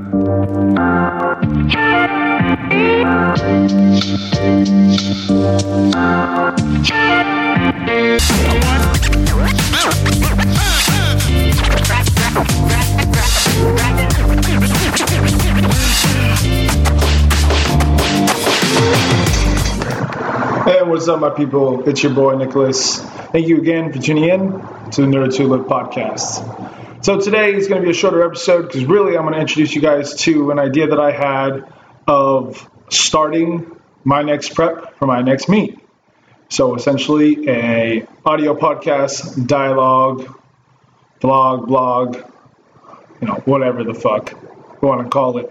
Hey, what's up, my people? It's your boy Nicholas. Thank you again for tuning in to the Nerds Who Lift podcast. So today is going to be a shorter episode because really I'm going to introduce you guys to an idea that I had of starting my next prep for my next meet. So essentially, a audio podcast, dialogue, vlog, blog, you know, whatever the fuck you want to call it.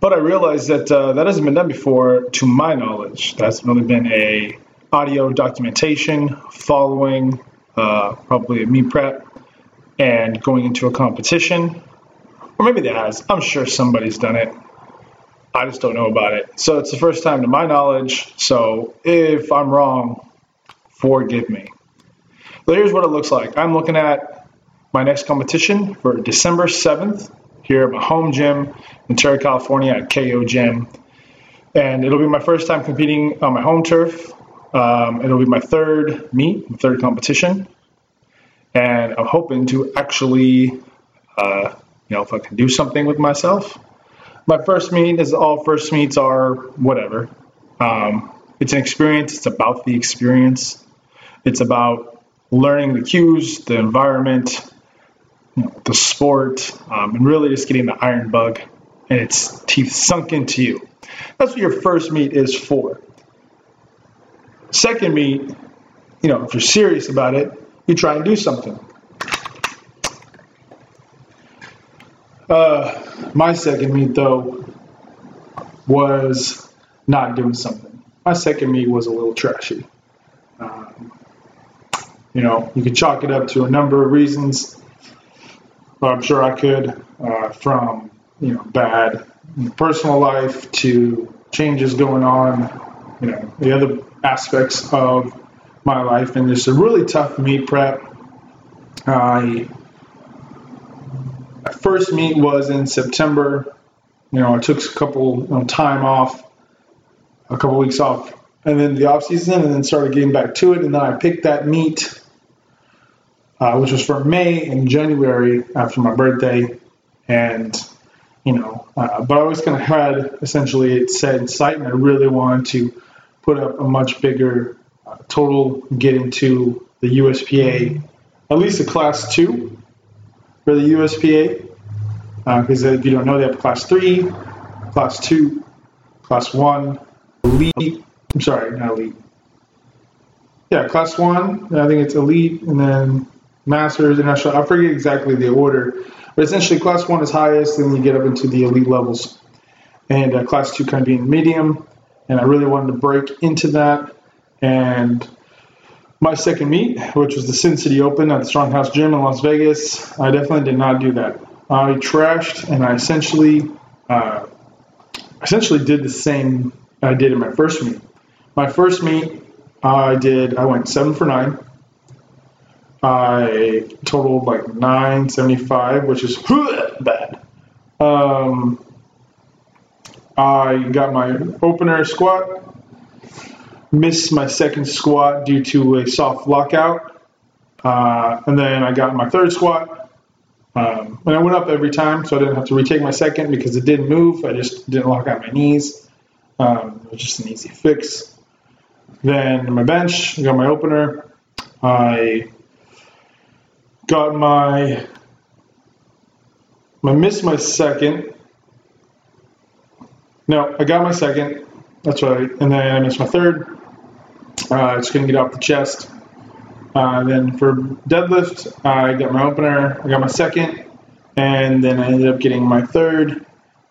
But I realized that uh, that hasn't been done before, to my knowledge. That's really been a audio documentation following uh, probably a meet prep and going into a competition. Or maybe there has. I'm sure somebody's done it. I just don't know about it. So it's the first time to my knowledge. So if I'm wrong, forgive me. But here's what it looks like. I'm looking at my next competition for December 7th here at my home gym in Terry, California at KO Gym. And it'll be my first time competing on my home turf. Um, it'll be my third meet, third competition. And I'm hoping to actually, uh, you know, if I can do something with myself. My first meet, is all first meets are, whatever. Um, it's an experience. It's about the experience. It's about learning the cues, the environment, you know, the sport, um, and really just getting the iron bug and its teeth sunk into you. That's what your first meet is for. Second meet, you know, if you're serious about it, you try and do something. Uh, my second meet, though, was not doing something. My second meet was a little trashy. Um, you know, you could chalk it up to a number of reasons. But I'm sure I could, uh, from you know bad personal life to changes going on, you know the other aspects of my life, and it's a really tough meet prep. I first meet was in September. You know, I took a couple you know, time off, a couple weeks off, and then the off season, and then started getting back to it, and then I picked that meet uh, which was for May and January after my birthday. And, you know, uh, but I always kind of had essentially it in sight, and I really wanted to put up a much bigger total, get into the USPA, at least a class two for the USPA. Because uh, if you don't know, they have class three, class two, class one, elite. I'm sorry, not elite. Yeah, class one. I think it's elite, and then masters, international. I forget exactly the order, but essentially class one is highest, then you get up into the elite levels, and uh, class two kind of being medium. And I really wanted to break into that. And my second meet, which was the Sin City Open at the Stronghouse Gym in Las Vegas, I definitely did not do that. I trashed, and I essentially, uh, essentially did the same I did in my first meet. My first meet, I did. I went seven for nine I totaled like 975, which is bad. Um, I got my opener squat, missed my second squat due to a soft lockout, uh, and then I got my third squat. Um, and I went up every time, so I didn't have to retake my second because it didn't move. I just didn't lock out my knees. Um, it was just an easy fix. Then my bench, I got my opener. I got my I missed my second. No, I got my second. That's right. And then I missed my third. Uh, just gonna get off the chest. Uh, then for deadlift, I got my opener. I got my second, and then I ended up getting my third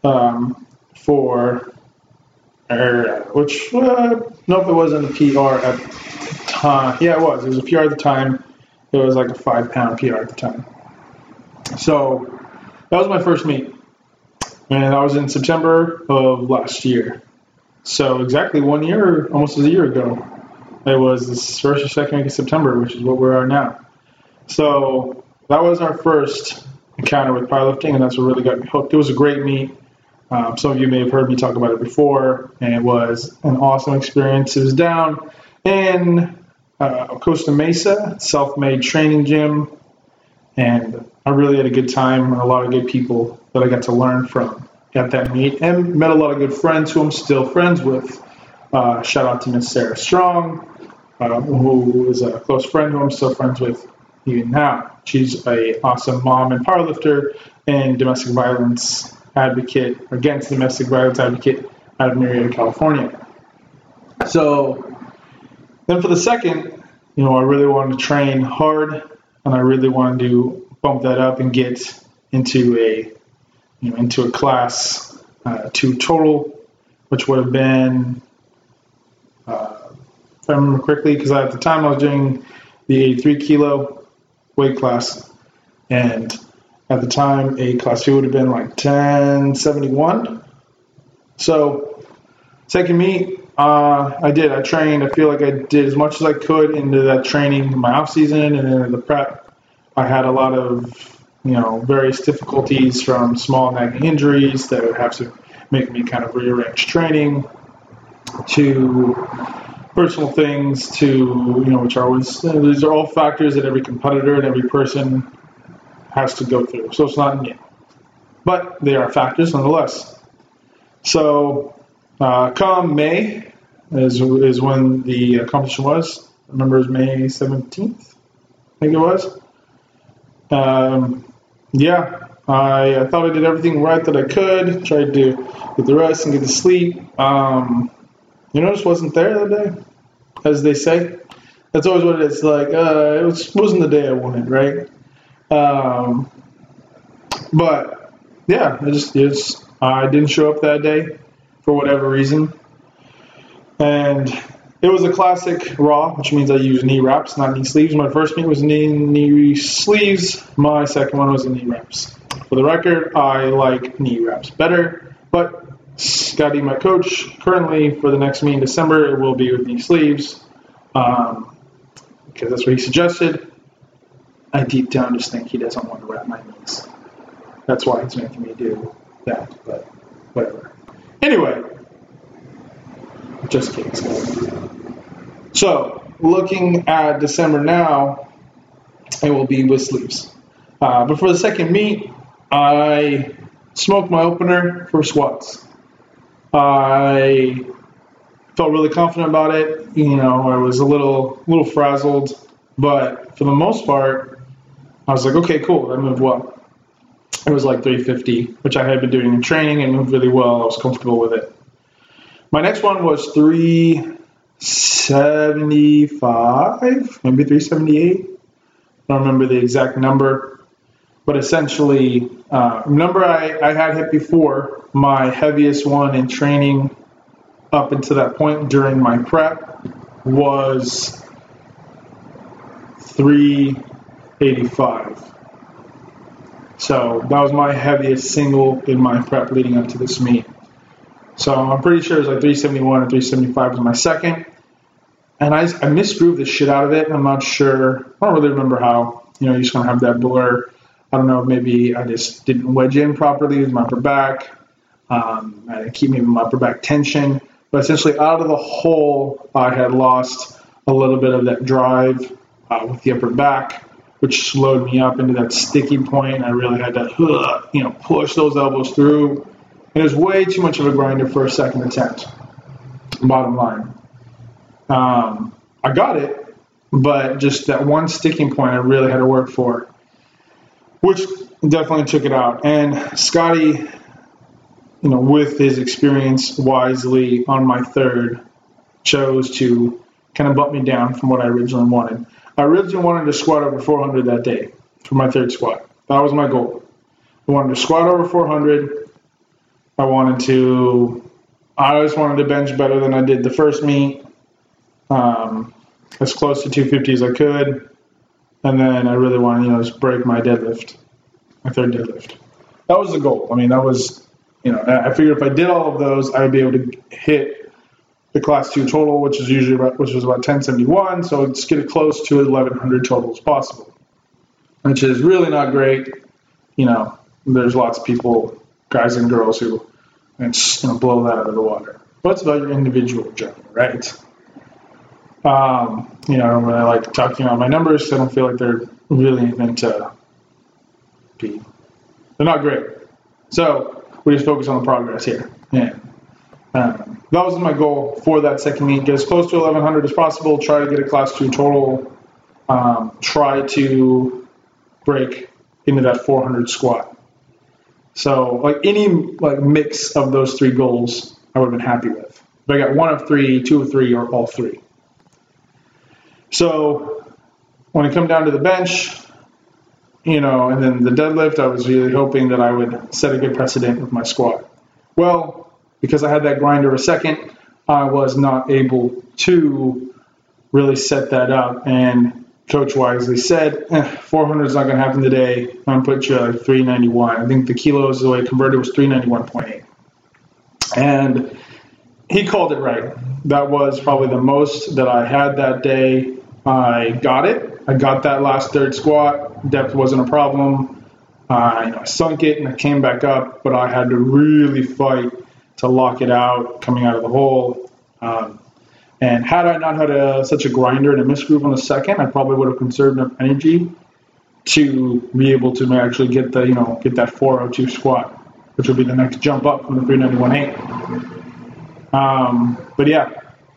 um, for, er, which uh, no, it wasn't a PR at the time. Yeah, it was. It was a PR at the time. It was like a five pound PR at the time. So that was my first meet. And that was in September of last year. So exactly one year, almost a year ago. It was the first or second week of September, which is what we are now. So that was our first encounter with powerlifting, and that's what really got me hooked. It was a great meet. Um, some of you may have heard me talk about it before, and it was an awesome experience. It was down in uh, Costa Mesa, self-made training gym, and I really had a good time and a lot of good people that I got to learn from at that meet, and met a lot of good friends who I'm still friends with. Uh, shout out to Miss Sarah Strong, who is a close friend who I'm still friends with even now. She's a awesome mom and powerlifter and domestic violence advocate against domestic violence advocate out of Murrieta, California. So then for the second, you know, I really wanted to train hard and I really wanted to bump that up and get into a you know into a class uh, two total, which would have been uh, if I remember correctly, because at the time I was doing the 83 kilo weight class, and at the time, a class two would have been like 1071. So, second meet, uh, I did. I trained. I feel like I did as much as I could into that training in my off season and then the prep. I had a lot of, you know, various difficulties from small nagging injuries that would have to make me kind of rearrange training to personal things to, you know, which are always, these are all factors that every competitor and every person has to go through. So it's not new. But they are factors nonetheless. So uh, come May is, is when the uh, competition was. I remember it was May 17th, I think it was. Um, yeah, I, I, thought I did everything right that I could. Tried to get the rest and get the sleep. Um, you know, just wasn't there that day, as they say. That's always what it is. Like, uh, it was, wasn't the day I wanted, right? Um, but yeah, I just, just I didn't show up that day for whatever reason, and it was a classic raw, which means I use knee wraps, not knee sleeves. My first meet was knee knee sleeves. My second one was knee wraps. For the record, I like knee wraps better, but Scotty, my coach, currently for the next meet in December, it will be with the sleeves um, because that's what he suggested. I deep down just think he doesn't want to wrap my knees. That's why he's making me do that, but whatever. Anyway, just kidding. So, looking at December now, it will be with sleeves. Uh, but for the second meet, I smoked my opener for squats. I felt really confident about it. You know, I was a little, little frazzled, but for the most part, I was like, okay, cool. I moved well. It was like 350, which I had been doing in training and moved really well. I was comfortable with it. My next one was 375, maybe 378. I don't remember the exact number, but essentially, uh, number I, I had hit before, my heaviest one in training up until that point during my prep was 385. So that was my heaviest single in my prep leading up to this meet. So I'm pretty sure it was like 371 or 375 was my second. And I, I misgrooved the shit out of it. I'm not sure. I don't really remember how. You know, you just kind of have that blur. I don't know. Maybe I just didn't wedge in properly with my upper back. Um, didn't keep maybe my upper back tension. But essentially, out of the hole, I had lost a little bit of that drive uh, with the upper back which slowed me up into that sticky point. I really had to, you know, push those elbows through. And it was way too much of a grinder for a second attempt. Bottom line, um, I got it, but just that one sticking point I really had to work for, which definitely took it out. And Scotty, you know, with his experience wisely on my third, chose to kind of bump me down from what I originally wanted. I originally wanted to squat over 400 that day for my third squat. That was my goal. I wanted to squat over 400. I wanted to, I always wanted to bench better than I did the first meet, um, as close to 250 as I could. And then I really wanted, you know, just break my deadlift, my third deadlift. That was the goal. I mean, that was, you know, I figured if I did all of those, I would be able to hit the class two total, which is usually about, which was about 1071. So let's get it close to 1100 total as possible, which is really not great. You know, there's lots of people, guys and girls, who and just you know, blow that out of the water. But it's about your individual journey, right? Um, you know, when I like talking about my numbers. I don't feel like they're really anything to be. They're not great. So we just focus on the progress here. Yeah. Um, that was my goal for that second meet. Get as close to 1100 as possible. Try to get a class two total. Um, try to break into that 400 squat. So like any like mix of those three goals, I would have been happy with. But I got one of three, two of three, or all three. So when it come down to the bench, you know, and then the deadlift, I was really hoping that I would set a good precedent with my squat. Well, because I had that grinder a second, I was not able to really set that up. And Coach wisely said, eh, 400 is not going to happen today. I'm going to put you at 391. I think the kilos, the way it converted was 391.8. And he called it right. That was probably the most that I had that day. I got it. I got that last third squat. Depth wasn't a problem. Uh, you know, I sunk it and I came back up, but I had to really fight to lock it out coming out of the hole. Um, and had I not had a, such a grinder and a misgroove on the second, I probably would have conserved enough energy to be able to actually get the you know get that 402 squat, which would be the next jump up from the 391.8. Um, but yeah,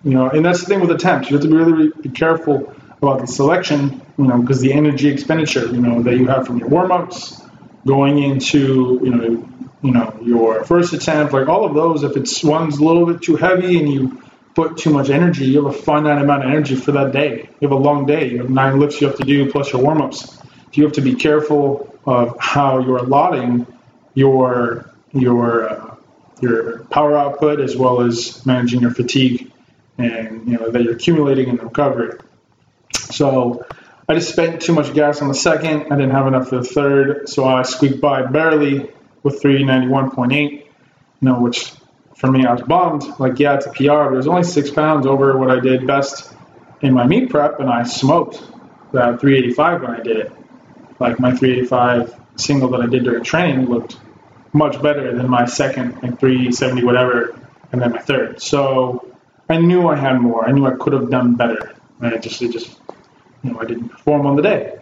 you know, and that's the thing with attempts. You have to be really be careful about the selection, you know, because the energy expenditure, you know, that you have from your warm ups going into you know you know your first attempt, like all of those. If it's one's a little bit too heavy and you put too much energy, you have a finite amount of energy for that day. You have a long day. You have nine lifts you have to do plus your warm ups. You have to be careful of how you're allotting your your uh, your power output as well as managing your fatigue and you know that you're accumulating in the recovery. So I just spent too much gas on the second. I didn't have enough for the third, so I squeaked by barely with 391.8. You know, which for me, I was bummed. Like, yeah, it's a PR, but it was only six pounds over what I did best in my meet prep, and I smoked that 385 when I did it. Like, my 385 single that I did during training looked much better than my second, like 370 whatever, and then my third. So I knew I had more. I knew I could have done better. And it just, it just, you know, I didn't perform on the day.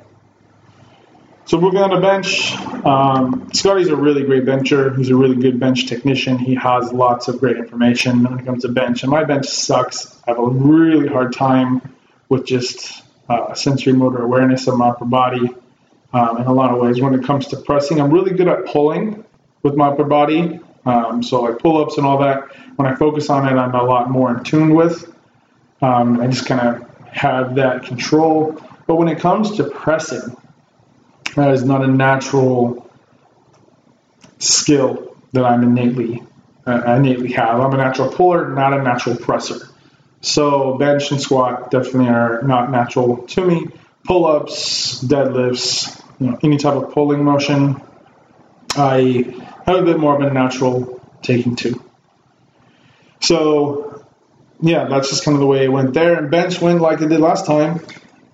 So moving on to bench, um, Scotty's a really great bencher. He's a really good bench technician. He has lots of great information when it comes to bench. And my bench sucks. I have a really hard time with just uh, sensory motor awareness of my upper body um, in a lot of ways. When it comes to pressing, I'm really good at pulling with my upper body. Um, so like pull-ups and all that. When I focus on it, I'm a lot more in tune with. Um, I just kind of have that control. But when it comes to pressing, that is not a natural skill that I'm innately uh, innately have. I'm a natural puller, not a natural presser. So bench and squat definitely are not natural to me. Pull-ups, deadlifts, you know, any type of pulling motion, I have a bit more of a natural taking to. So yeah, that's just kind of the way it went there. And bench went like it did last time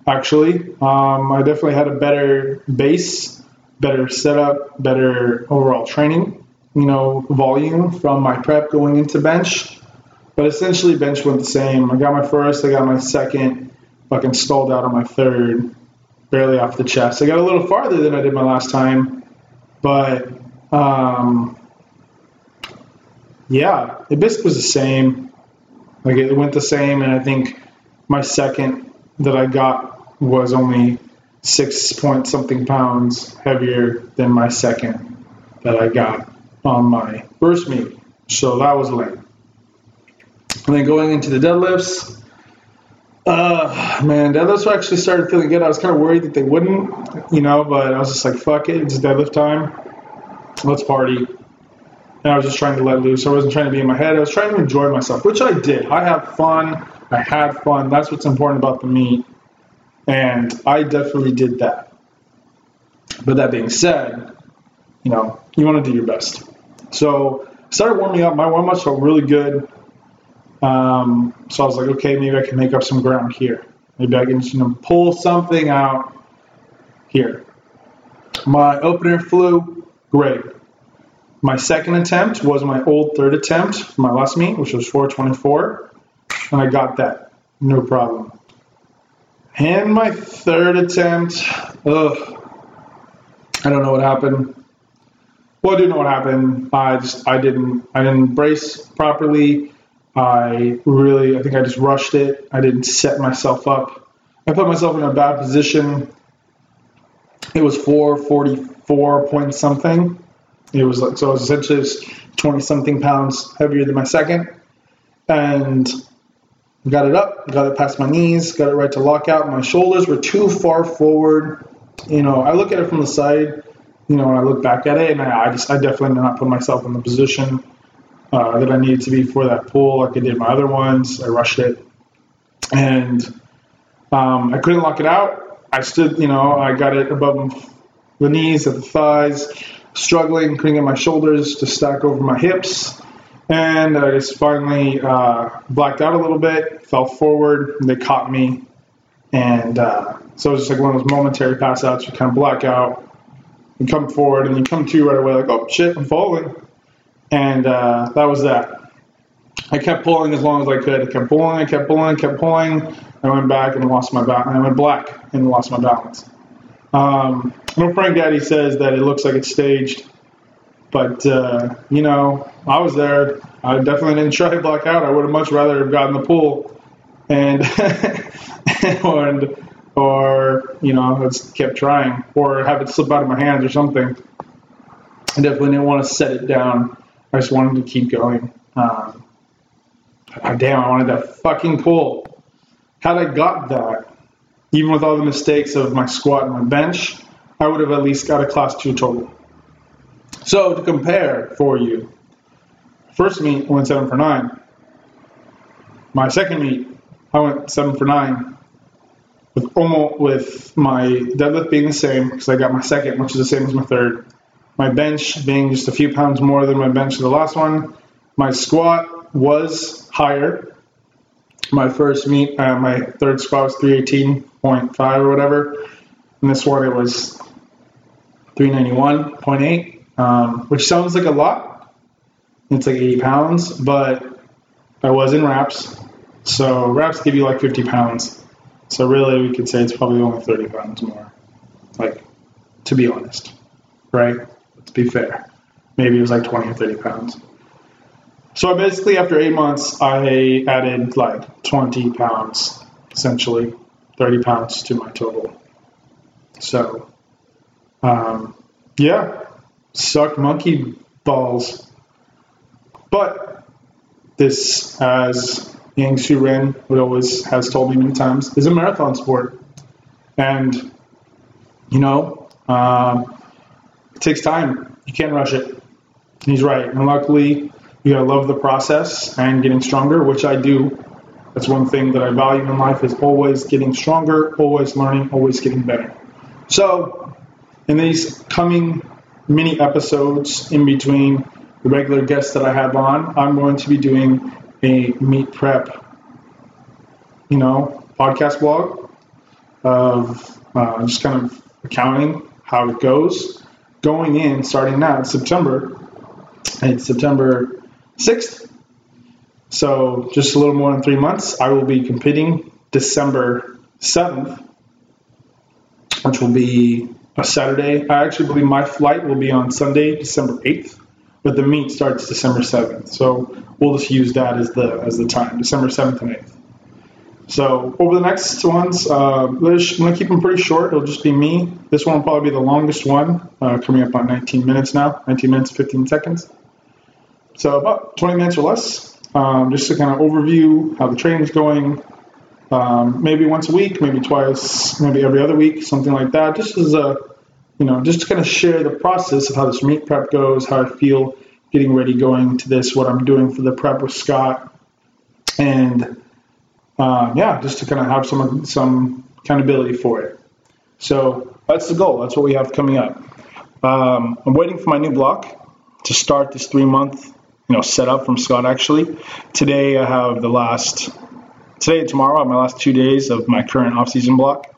actually. Um, I definitely had a better base, better setup, better overall training, you know, volume from my prep going into bench. But essentially, bench went the same. I got my first, I got my second, fucking stalled out on my third, barely off the chest. I got a little farther than I did my last time, but um, yeah, it basically was the same. Like it went the same, and I think my second that I got was only six point something pounds heavier than my second that I got on my first meet. So that was lame. And then going into the deadlifts, uh, man, deadlifts actually started feeling good. I was kind of worried that they wouldn't, you know, but I was just like, fuck it, it's deadlift time. Let's party. And I was just trying to let loose. I wasn't trying to be in my head. I was trying to enjoy myself, which I did. I have fun. I had fun. That's what's important about the meet. And I definitely did that. But that being said, you know, you want to do your best. So started warming up. My warm ups felt really good. Um, so I was like, okay, maybe I can make up some ground here. Maybe I can you know, pull something out here. My opener flew great. My second attempt was my old third attempt my last meet, which was 424, and I got that, no problem. And my third attempt, ugh, I don't know what happened. Well, I do know what happened. I just I didn't I didn't brace properly. I really I think I just rushed it. I didn't set myself up. I put myself in a bad position. It was 444 point something. It was like so it was essentially 20 something pounds heavier than my second. And got it up, got it past my knees, got it right to lockout. My shoulders were too far forward you know, I look at it from the side, you know, when I look back at it, and I, I just, I definitely did not put myself in the position uh, that I needed to be for that pull like I did my other ones. I rushed it, and um, I couldn't lock it out. I stood, you know, I got it above the knees, at the thighs, struggling, couldn't get my shoulders to stack over my hips. And I just finally uh, blacked out a little bit, fell forward, and they caught me. And uh, so it was just like one of those momentary pass outs. You kind of black out, you come forward, and you come to right away, like, oh shit, I'm falling. And uh, that was that. I kept pulling as long as I could. I kept pulling, I kept pulling, I kept pulling. I went back and lost my balance. I went black and lost my balance. Um, know Frank Daddy says that it looks like it's staged, but uh, you know, I was there. I definitely didn't try to black out. I would have much rather have gotten the pool and and or you know, just kept trying, or have it slip out of my hands or something. I definitely didn't want to set it down. I just wanted to keep going. Um, damn, I wanted that fucking pull. Had I got that, even with all the mistakes of my squat and my bench, I would have at least got a class two total. So to compare for you, first meet I went seven for nine. My second meet, I went seven for nine with almost with my deadlift being the same because I got my second, which is the same as my third. My bench being just a few pounds more than my bench in the last one. My squat was higher. My first meet, uh, my third squat was 318.5 or whatever. And this one it was 391.8, um, which sounds like a lot. It's like 80 pounds, but I was in reps. So reps give you like 50 pounds. So really, we could say it's probably only 30 pounds more. Like, to be honest, right? Let's be fair. Maybe it was like 20 or 30 pounds. So basically, after eight months, I added like 20 pounds, essentially 30 pounds to my total. So, um, yeah, sucked monkey balls. But this as Yang Su Ren would always has told me many times is a marathon sport, and you know um, it takes time. You can't rush it. And he's right. And luckily, you gotta love the process and getting stronger, which I do. That's one thing that I value in life is always getting stronger, always learning, always getting better. So, in these coming mini episodes in between the regular guests that I have on, I'm going to be doing a meet prep, you know, podcast blog of uh, just kind of accounting how it goes. Going in, starting now, it's September. It's September 6th. So just a little more than three months. I will be competing December 7th, which will be a Saturday. I actually believe my flight will be on Sunday, December 8th but the meet starts December 7th. So we'll just use that as the as the time, December 7th and 8th. So over the next ones, uh, I'm going to keep them pretty short. It'll just be me. This one will probably be the longest one, uh, coming up on 19 minutes now, 19 minutes 15 seconds. So about 20 minutes or less, um, just to kind of overview how the training's going. Um, maybe once a week, maybe twice, maybe every other week, something like that. Just as a you know, just to kind of share the process of how this meet prep goes, how I feel getting ready going to this, what I'm doing for the prep with Scott, and uh, yeah, just to kind of have some some accountability for it. So that's the goal. That's what we have coming up. Um, I'm waiting for my new block to start this three month, you know, setup from Scott. Actually, today I have the last today tomorrow have my last two days of my current off season block,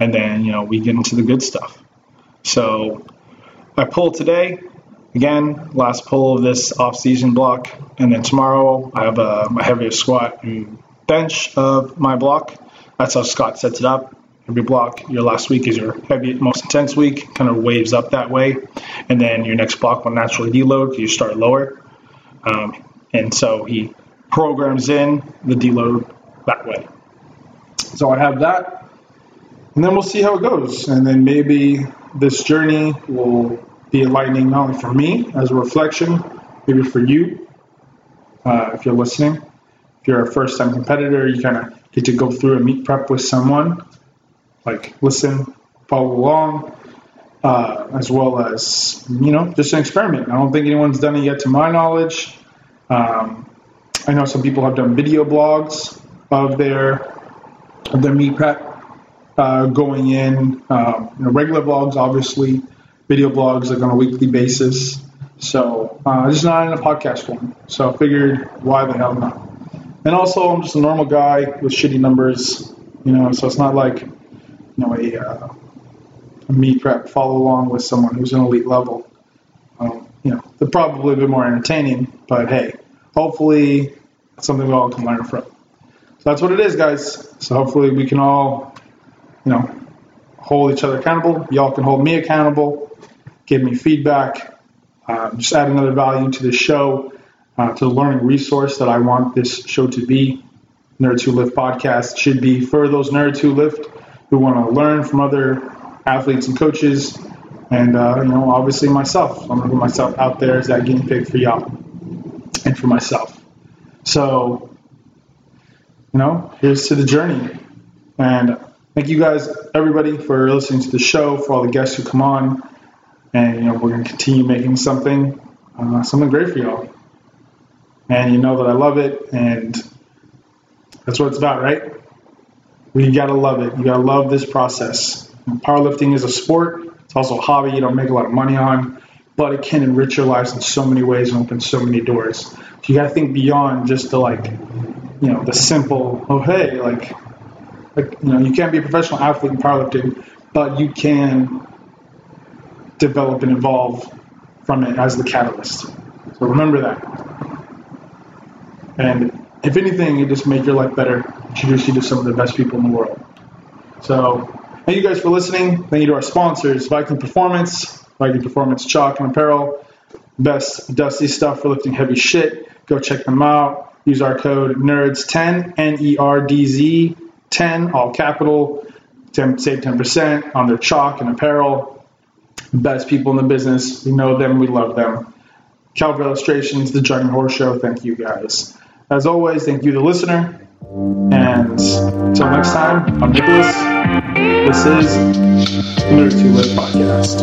and then you know we get into the good stuff. So I pull today, again, last pull of this off-season block, and then tomorrow I have a, my heaviest squat and bench of my block. That's how Scott sets it up. Every block, your last week is your heavy, most intense week, kind of waves up that way, and then your next block will naturally deload. Because you start lower, um, and so he programs in the deload that way. So I have that, and then we'll see how it goes, and then maybe this journey will be enlightening not only for me as a reflection, maybe for you, uh, if you're listening. If you're a first time competitor, you kind of get to go through a meet prep with someone, like listen, follow along, uh, as well as, you know, just an experiment. I don't think anyone's done it yet to my knowledge. Um, I know some people have done video blogs of their of their meet prep uh, going in, um, you know, regular blogs, obviously, video blogs like on a weekly basis. So uh, just not in a podcast form. So I figured, why the hell not? And also, I'm just a normal guy with shitty numbers, you know. So it's not like, you know, a, uh, a meet prep follow along with someone who's an elite level. Um, you know, they're probably a bit more entertaining, but hey, hopefully, it's something we all can learn from. So that's what it is, guys. So hopefully, we can all, you know, hold each other accountable. Y'all can hold me accountable give me feedback, uh, just add another value to the show, uh, to the learning resource that I want this show to be. Nerds Who Lift podcast should be for those nerds who lift, who want to learn from other athletes and coaches, and uh, you know, obviously myself. I'm gonna put myself out there as that guinea pig for y'all and for myself. So, you know, here's to the journey, and thank you guys, everybody, for listening to the show, for all the guests who come on. And you know we're going to continue making something uh, something great for y'all. And you know that i love it and that's what it's about right? We gotta love it. You gotta love this process. And powerlifting is a sport. It's also a hobby you don't make a lot of money on but it can enrich your lives in so many ways and open so many doors. So you gotta think beyond just the like you know the simple oh hey like like you know you can't be a professional athlete in powerlifting but you can develop and evolve from it as the catalyst. So remember that. And if anything, it just make your life better, introduce you to some of the best people in the world. So thank you guys for listening. Thank you to our sponsors, Viking Performance, Viking Performance Chalk and Apparel, best dusty stuff for lifting heavy shit. Go check them out. Use our code NERDS10, N E R D Z 10, all capital. to save 10% on their chalk and apparel. Best people in the business. We know them. We love them. Calvert Illustrations, The Johnny Horse Show. Thank you guys. As always, thank you, the listener. And until next time, I'm Nicholas. This is Nerds Who Lift Podcast.